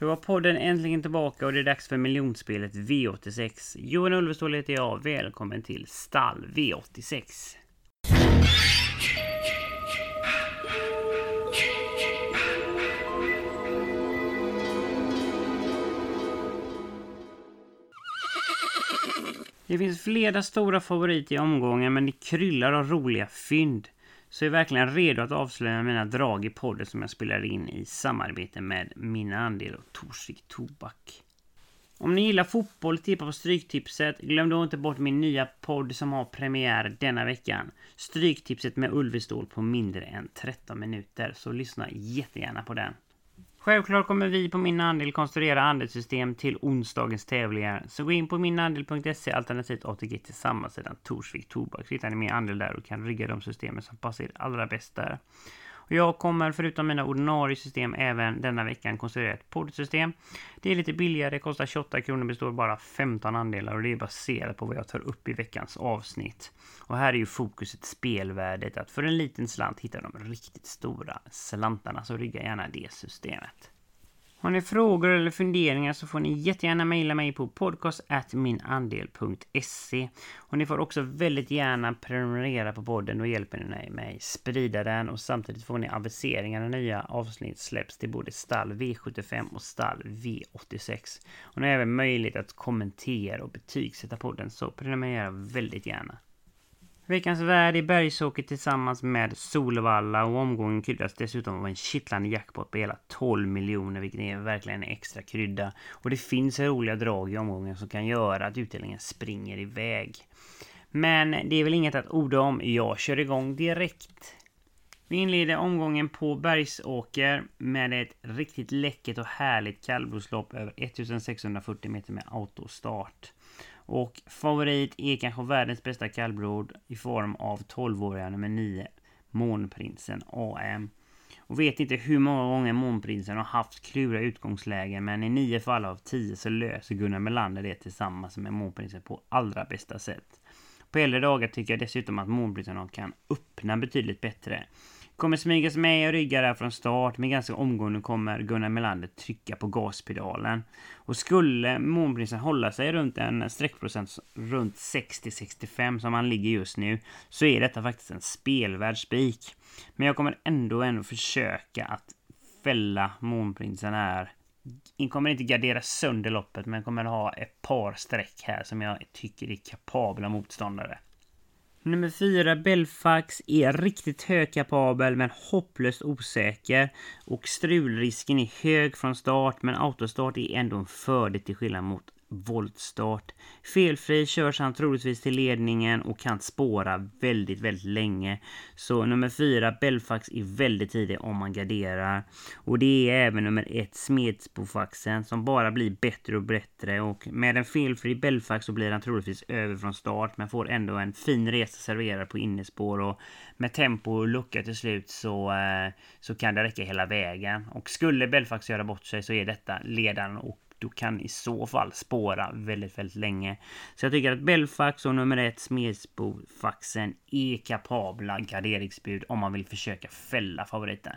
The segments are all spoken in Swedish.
Då var podden äntligen tillbaka och det är dags för miljonspelet V86. Johan Ulvestål heter jag. Välkommen till Stall V86. Det finns flera stora favoriter i omgången men det kryllar av roliga fynd. Så jag är verkligen redo att avslöja mina drag i podden som jag spelar in i samarbete med Mina Andel och Torsvik Tobak. Om ni gillar fotboll, tippa på Stryktipset. Glöm då inte bort min nya podd som har premiär denna veckan. Stryktipset med Ulvestål på mindre än 13 minuter. Så lyssna jättegärna på den. Självklart kommer vi på Min Andel konstruera andelssystem till onsdagens tävlingar. Så gå in på minandel.se alternativt ATG tillsammans sidan Torsvik Tobak. Så hittar ni min andel där och kan rigga de systemen som passar er allra bäst där. Och jag kommer förutom mina ordinarie system även denna veckan konstruera ett poddsystem. Det är lite billigare, det kostar 28 kronor, består bara 15 andelar och det är baserat på vad jag tar upp i veckans avsnitt. Och här är ju fokuset spelvärdet, att för en liten slant hitta de riktigt stora slantarna, så rygga gärna det systemet. Har ni frågor eller funderingar så får ni jättegärna mejla mig på podcast.minandel.se. Och ni får också väldigt gärna prenumerera på podden, och hjälper ni mig sprida den och samtidigt får ni aviseringar när nya avsnitt släpps till både stall V75 och stall V86. Och ni har även möjlighet att kommentera och betygsätta podden så prenumerera väldigt gärna. Veckans värd i Bergsåker tillsammans med Solvalla och omgången kryddas dessutom av en kittlande jackpot på hela 12 miljoner vilket är verkligen en extra krydda. Och det finns roliga drag i omgången som kan göra att utdelningen springer iväg. Men det är väl inget att orda om, jag kör igång direkt. Vi inleder omgången på Bergsåker med ett riktigt läckert och härligt kallblodslopp över 1640 meter med autostart. Och favorit är kanske världens bästa kallblod i form av 12-åriga nummer 9, Månprinsen AM. Och vet inte hur många gånger Månprinsen har haft kluriga utgångslägen men i 9 fall av 10 så löser Gunnar Melander det tillsammans med Månprinsen på allra bästa sätt. På äldre dagar tycker jag dessutom att Månprinsen kan öppna betydligt bättre. Kommer smygas med och rygga där från start, men ganska omgående kommer Gunnar Melander trycka på gaspedalen. Och skulle Månprinsen hålla sig runt en streckprocent runt 60-65 som han ligger just nu, så är detta faktiskt en spelvärd spik. Men jag kommer ändå ändå försöka att fälla Månprinsen här. Jag kommer inte gardera sönder loppet, men kommer ha ett par streck här som jag tycker är kapabla motståndare. Nummer fyra, Belfax, är riktigt högkapabel men hopplöst osäker. Och strulrisken är hög från start men autostart är ändå en fördel till skillnad mot voltstart. Felfri körs han troligtvis till ledningen och kan spåra väldigt, väldigt länge. Så nummer fyra, Belfax, är väldigt tidig om man garderar. Och det är även nummer ett, Smedsbofaxen, som bara blir bättre och bättre. Och med en felfri Belfax så blir han troligtvis över från start, men får ändå en fin resa serverad på innespår. Och med tempo och lucka till slut så, eh, så kan det räcka hela vägen. Och skulle Belfax göra bort sig så är detta ledaren och du kan i så fall spåra väldigt, väldigt länge. Så jag tycker att Belfax och nummer ett Smedsbofaxen är kapabla garderingsbud om man vill försöka fälla favoriten.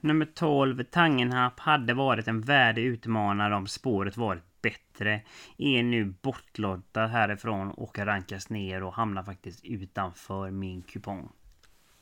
Nummer 12, Tangenhap, hade varit en värdig utmanare om spåret varit bättre. Är nu bortlottad härifrån och rankas ner och hamnar faktiskt utanför min kupong.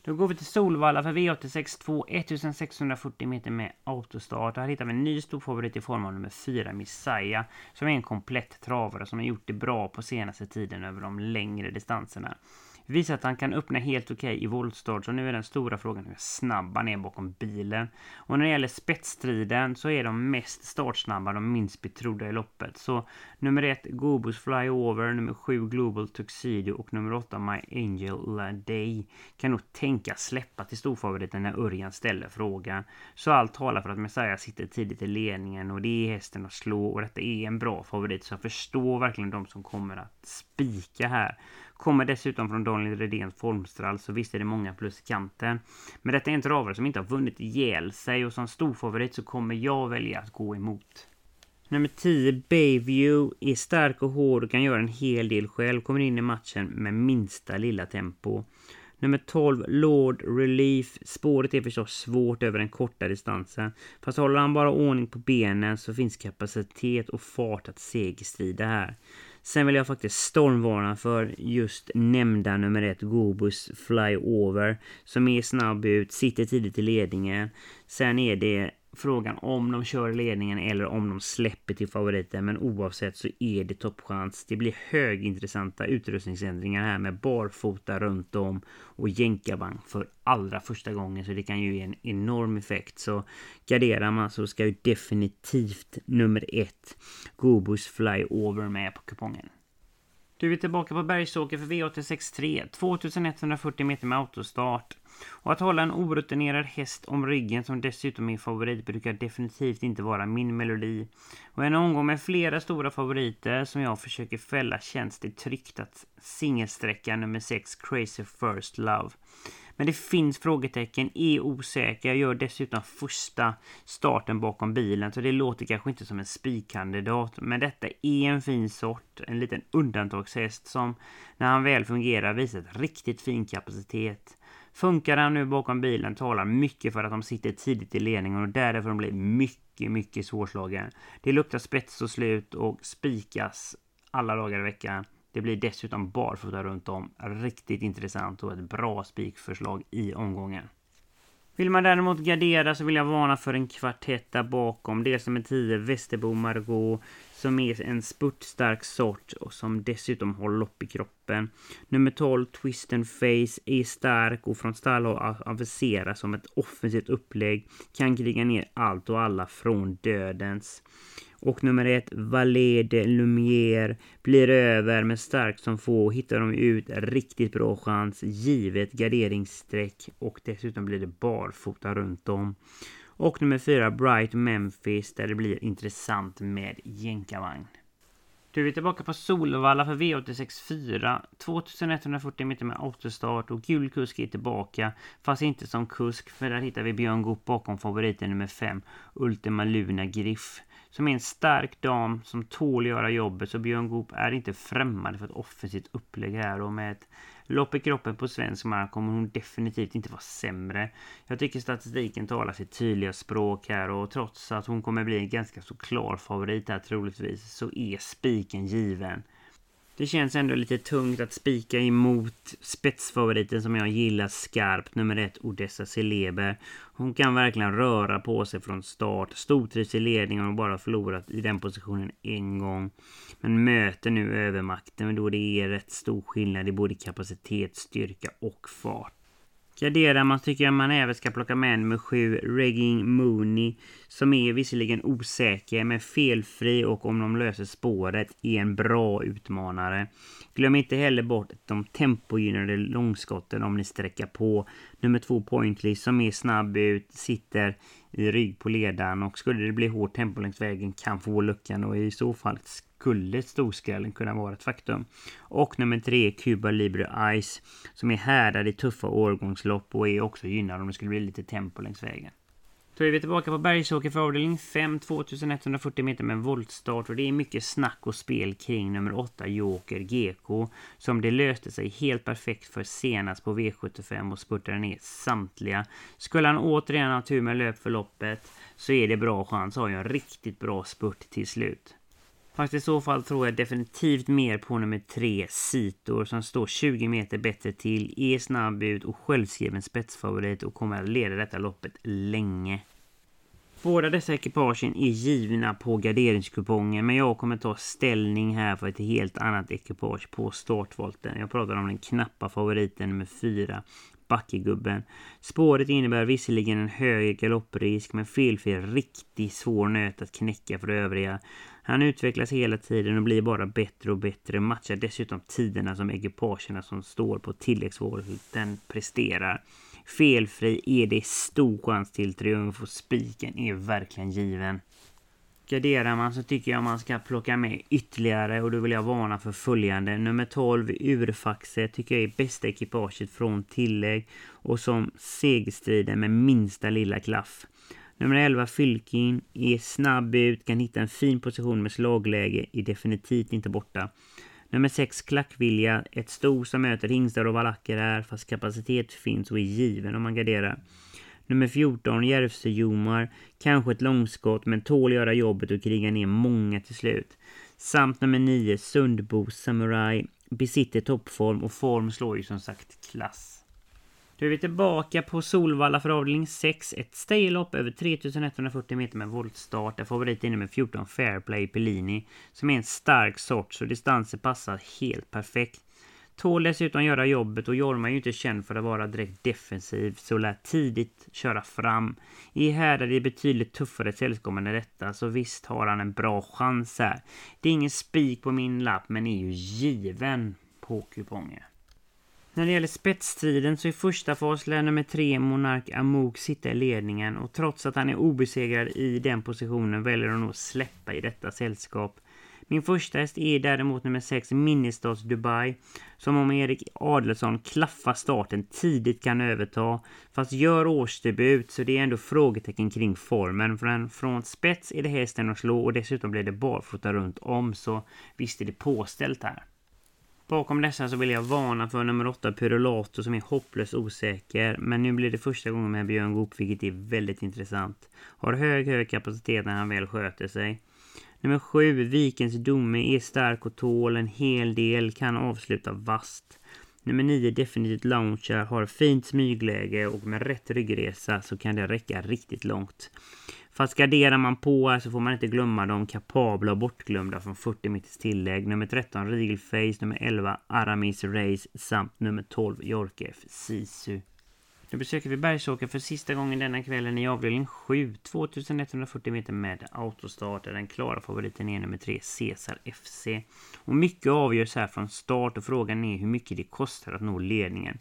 Då går vi till Solvalla för V86 2 1640 meter med autostart. Och här hittar vi en ny stor favorit i form av nummer 4 Messiah. Som är en komplett travare som har gjort det bra på senaste tiden över de längre distanserna visar att han kan öppna helt okej okay i voltstart. Så nu är den stora frågan hur snabb han är bakom bilen. Och när det gäller spetsstriden så är de mest startsnabba, de minst betrodda i loppet. Så nummer ett Gobus Flyover, nummer sju Global Tuxedo och nummer åtta My Angel Day kan nog tänka släppa till storfavoriten när Örjan ställer frågan. Så allt talar för att Messiah sitter tidigt i ledningen och det är hästen att slå och detta är en bra favorit så jag förstår verkligen de som kommer att spika här. Kommer dessutom från Daniel Redéns formstrall så visst är det många plus i kanten. Men detta är en travare som inte har vunnit ihjäl sig och som storfavorit så kommer jag välja att gå emot. Nummer 10, Bayview, är stark och hård och kan göra en hel del själv. Kommer in i matchen med minsta lilla tempo. Nummer 12, Lord Relief. Spåret är förstås svårt över den korta distansen. Fast håller han bara ordning på benen så finns kapacitet och fart att segerstrida här. Sen vill jag faktiskt stormvarna för just nämnda nummer ett, Gobus Flyover, som är snabb ut, sitter tidigt i ledningen. Sen är det frågan om de kör ledningen eller om de släpper till favoriten. Men oavsett så är det toppchans. Det blir högintressanta utrustningsändringar här med barfota runt om och jänkarvagn för allra första gången. Så det kan ju ge en enorm effekt. Så garderar man så ska ju definitivt nummer ett Gobus Flyover med på kupongen. Du är tillbaka på Bergsåker för V863, 2140 meter med autostart. Och att hålla en orutinerad häst om ryggen som dessutom är favorit brukar definitivt inte vara min melodi. Och en omgång med flera stora favoriter som jag försöker fälla känns det tryggt att singelsträcka nummer 6 Crazy First Love. Men det finns frågetecken, är osäker, gör dessutom första starten bakom bilen så det låter kanske inte som en spikkandidat. Men detta är en fin sort, en liten undantagshäst som när han väl fungerar visar riktigt fin kapacitet. Funkar han nu bakom bilen talar mycket för att de sitter tidigt i ledningen och därför de blir mycket, mycket svårslagen. Det luktar spets och slut och spikas alla dagar i veckan. Det blir dessutom barfota runt om. Riktigt intressant och ett bra spikförslag i omgången. Vill man däremot gardera så vill jag varna för en kvartett där bakom. Dels nummer 10 Västerbo Margot som är en spurtstark sort och som dessutom har lopp i kroppen. Nummer 12 Twist and Face är stark och från stall och aviseras som ett offensivt upplägg. Kan kriga ner allt och alla från dödens. Och nummer ett, Valet de Lumière, blir över med starkt som få. Hittar de ut riktigt bra chans, givet garderingsstreck Och dessutom blir det barfota runt om. Och nummer fyra, Bright Memphis, där det blir intressant med jänkarvagn. Du är tillbaka på Solvalla för V86 4. 2140 meter med autostart och gul kusk är tillbaka. Fast inte som kusk för där hittar vi Björn Goop bakom favoriten nummer 5. Ultima Luna Griff som är en stark dam som tål att göra jobbet. Så Björn Goop är inte främmande för ett offensivt upplägg här. Och med ett lopp i kroppen på svensk mark kommer hon definitivt inte vara sämre. Jag tycker statistiken talar sitt tydliga språk här. Och trots att hon kommer bli en ganska så klar favorit här troligtvis. Så är spiken given. Det känns ändå lite tungt att spika emot spetsfavoriten som jag gillar skarpt, nummer ett Odessa Celeber. Hon kan verkligen röra på sig från start, stortrivs i ledningen och bara förlorat i den positionen en gång. Men möter nu övermakten då det är rätt stor skillnad i både kapacitet, styrka och fart. Gardera, man tycker man även ska plocka med nummer 7, Regging Mooney, som är visserligen osäker men felfri och om de löser spåret är en bra utmanare. Glöm inte heller bort de tempogynnade långskotten om ni sträcker på. Nummer 2 Pointly som är snabb ut, sitter i rygg på ledaren och skulle det bli hårt tempo längs vägen kan få luckan och i så fall skulle storskrällen kunna vara ett faktum. Och nummer tre, Cuba Libre Ice, som är härdad i tuffa årgångslopp och är också gynnad om det skulle bli lite tempo längs vägen. Då är vi tillbaka på Bergsåker för avdelning 5, 2140 meter med en voltstart och det är mycket snack och spel kring nummer 8 Joker GK som det löste sig helt perfekt för senast på V75 och spurtade ner samtliga. Skulle han återigen ha tur med löpförloppet så är det bra chans, har ju en riktigt bra spurt till slut. Fast i så fall tror jag definitivt mer på nummer tre, Sitor, som står 20 meter bättre till, är snabb ut och självskriven spetsfavorit och kommer att leda detta loppet länge. Båda dessa ekipagen är givna på garderingskupongen men jag kommer ta ställning här för ett helt annat ekipage på startvolten. Jag pratar om den knappa favoriten nummer 4, Backegubben. Spåret innebär visserligen en högre galopprisk men felfri riktigt svår nöt att knäcka för övriga. Han utvecklas hela tiden och blir bara bättre och bättre. Matchar dessutom tiderna som ekipagerna som står på tilläggsvolten presterar. Felfri är det stor chans till triumf och spiken är verkligen given. Garderar man så tycker jag man ska plocka med ytterligare och då vill jag varna för följande. Nummer 12 Urfaxe tycker jag är bästa ekipaget från tillägg och som segerstrider med minsta lilla klaff. Nummer 11 Fylkin är snabb ut, kan hitta en fin position med slagläge, är definitivt inte borta. Nummer 6 Klackvilja, ett sto som möter hingstar och valacker här fast kapacitet finns och är given om man garderar. Nummer 14 Järvsö-Jomar, kanske ett långskott men tål göra jobbet och kriga ner många till slut. Samt nummer 9 Sundbo Samurai, besitter toppform och form slår ju som sagt klass. Då är vi tillbaka på Solvalla för avdelning 6. Ett staylopp över 3140 meter med voltstart. Där favorit är nummer 14 Fairplay Pellini. Som är en stark sort så distansen passar helt perfekt. Tål dessutom göra jobbet och Jorma är ju inte känd för att vara direkt defensiv så lär tidigt köra fram. I här är det betydligt tuffare sällskap än detta så visst har han en bra chans här. Det är ingen spik på min lapp men är ju given på kupongen. När det gäller spetstiden så i första fas lär nummer tre Monark Amok sitta i ledningen och trots att han är obesegrad i den positionen väljer han att släppa i detta sällskap. Min första häst är däremot nummer 6 Ministars Dubai som om Erik Adelsson klaffar starten tidigt kan överta. Fast gör årsdebut så det är ändå frågetecken kring formen. Från, från spets är det hästen att slå och dessutom blir det barfota runt om så visst är det påställt här. Bakom dessa så vill jag varna för nummer 8 Pyrolato som är hopplöst osäker. Men nu blir det första gången med Björn Goop vilket är väldigt intressant. Har hög hög kapacitet när han väl sköter sig. Nummer 7 Vikens Domme är stark och tål en hel del. Kan avsluta vast. Nummer 9 Definitivt Launcher har fint smygläge och med rätt ryggresa så kan det räcka riktigt långt. Fast garderar man på så får man inte glömma de kapabla och bortglömda från 40 meters tillägg. Nummer 13 Regalface, nummer 11 Aramis Race samt nummer 12 Jorkef Sisu. Nu besöker vi Bergsåker för sista gången denna kvällen i avdelning 7. 2140 meter med autostart. Den klara favoriten är nummer 3 Cesar FC. Och mycket avgörs här från start och frågan är hur mycket det kostar att nå ledningen.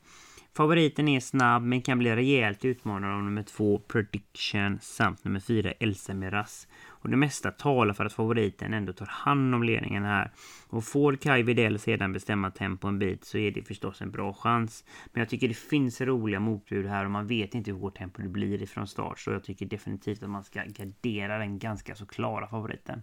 Favoriten är snabb men kan bli rejält utmanad av nummer två Prediction samt nummer fyra Elsa Miras. Och det mesta talar för att favoriten ändå tar hand om ledningen här. Och får Kai Widell sedan bestämma tempo en bit så är det förstås en bra chans. Men jag tycker det finns roliga motbud här och man vet inte hur hårt tempo det blir ifrån start. Så jag tycker definitivt att man ska gardera den ganska så klara favoriten.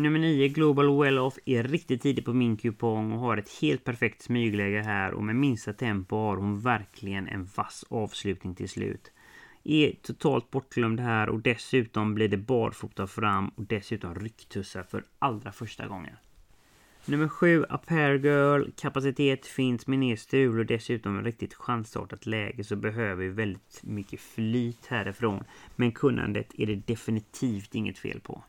Nummer 9 Global Well-Off är riktigt tidig på min kupong och har ett helt perfekt smygläge här och med minsta tempo har hon verkligen en vass avslutning till slut. Är totalt bortglömd här och dessutom blir det barfota fram och dessutom rycktussar för allra första gången. Nummer 7 Apair Girl. Kapacitet finns med ner strul och dessutom riktigt chansartat läge så behöver vi väldigt mycket flyt härifrån. Men kunnandet är det definitivt inget fel på.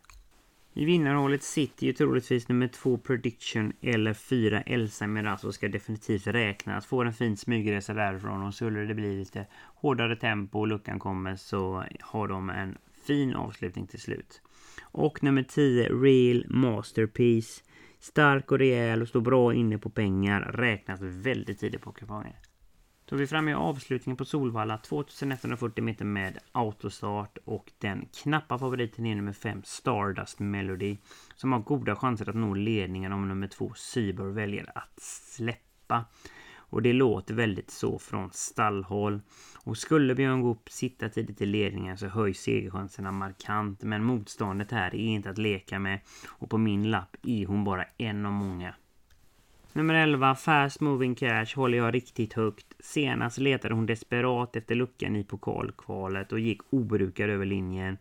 I vinnarhålet sitter ju troligtvis nummer två Prediction eller fyra Elsa Miraz alltså och ska definitivt räknas. Får en fin smygresa därifrån och skulle det bli lite hårdare tempo och luckan kommer så har de en fin avslutning till slut. Och nummer 10 Real Masterpiece. Stark och rejäl och står bra inne på pengar. Räknas väldigt tidigt på kupongen. Då är vi framme i avslutningen på Solvalla. 2140 meter med autostart. Och den knappa favoriten är nummer 5 Stardust Melody. Som har goda chanser att nå ledningen om nummer 2 Cyber väljer att släppa. Och det låter väldigt så från stallhåll. Och skulle Björn Goop sitta tidigt i ledningen så höjs segerchanserna markant. Men motståndet här är inte att leka med. Och på min lapp är hon bara en av många. Nummer 11, Fast Moving Cash, håller jag riktigt högt. Senast letade hon desperat efter luckan i pokalkvalet och gick obrukad över linjen.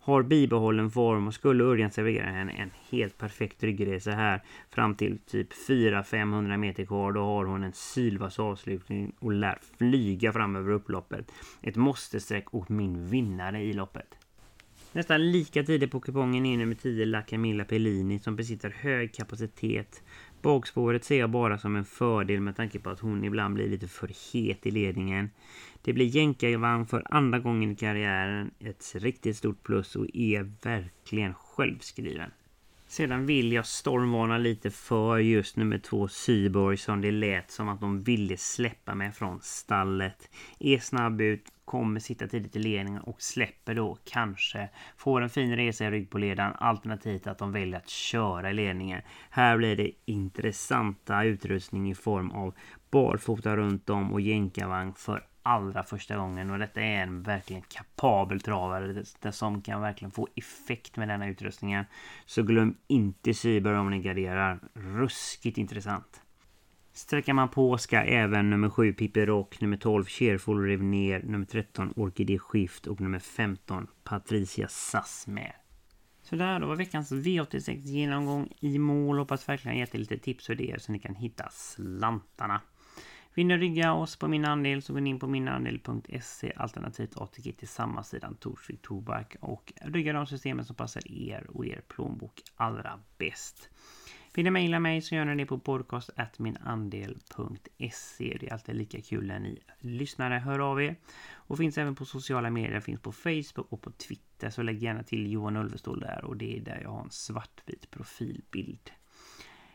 Har bibehållen form och skulle Örjan servera henne en helt perfekt ryggresa här fram till typ 400-500 meter kvar. Då har hon en sylvass avslutning och lär flyga fram över upploppet. Ett måste-streck åt min vinnare i loppet. Nästan lika tidigt på kupongen är nummer 10 La Camilla Pellini som besitter hög kapacitet Bakspåret ser jag bara som en fördel med tanke på att hon ibland blir lite för het i ledningen. Det blir jänkarvagn för andra gången i karriären. Ett riktigt stort plus och är verkligen självskriven. Sedan vill jag stormvarna lite för just nummer två Syborg som det lät som att de ville släppa mig från stallet. Är snabb ut, kommer sitta tidigt i ledningen och släpper då kanske. Får en fin resa i rygg på ledaren alternativt att de väljer att köra i ledningen. Här blir det intressanta utrustning i form av barfota runt om och jänkarvagn för allra första gången och detta är en verkligen kapabel travare som kan verkligen få effekt med denna utrustningen. Så glöm inte Cyber om ni garderar. Ruskigt intressant. Sträcker man på ska även nummer 7 Pippi Rock, nummer 12 Cheerful Revener, nummer 13 Orkidé Skift och nummer 15 Patricia Sass med. Så där då var veckans V86 genomgång i mål. Hoppas verkligen gett er lite tips och idéer så ni kan hitta slantarna. Vill ni rygga oss på min andel så gå in på minandel.se alternativt ATG till samma sidan Torsvik Tobak och rygga de systemen som passar er och er plånbok allra bäst. Vill ni mejla mig så gör ni det på podcastminandel.se. Det är alltid lika kul när ni lyssnare hör av er. Och finns även på sociala medier, finns på Facebook och på Twitter. Så lägg gärna till Johan Ulvestål där och det är där jag har en svartvit profilbild.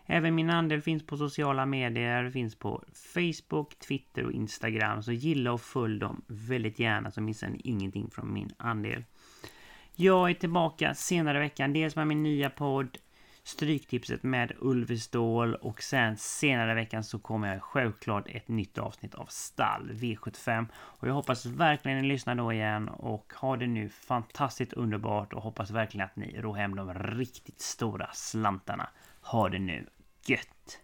Även min andel finns på sociala medier, finns på Facebook, Twitter och Instagram. Så gilla och följ dem väldigt gärna så missar ni ingenting från min andel. Jag är tillbaka senare i veckan, dels med min nya podd Stryktipset med Ulvestål och sen senare i veckan så kommer jag självklart ett nytt avsnitt av Stall V75 och jag hoppas verkligen ni lyssnar då igen och har det nu fantastiskt underbart och hoppas verkligen att ni rår hem de riktigt stora slantarna. Ha det nu gött!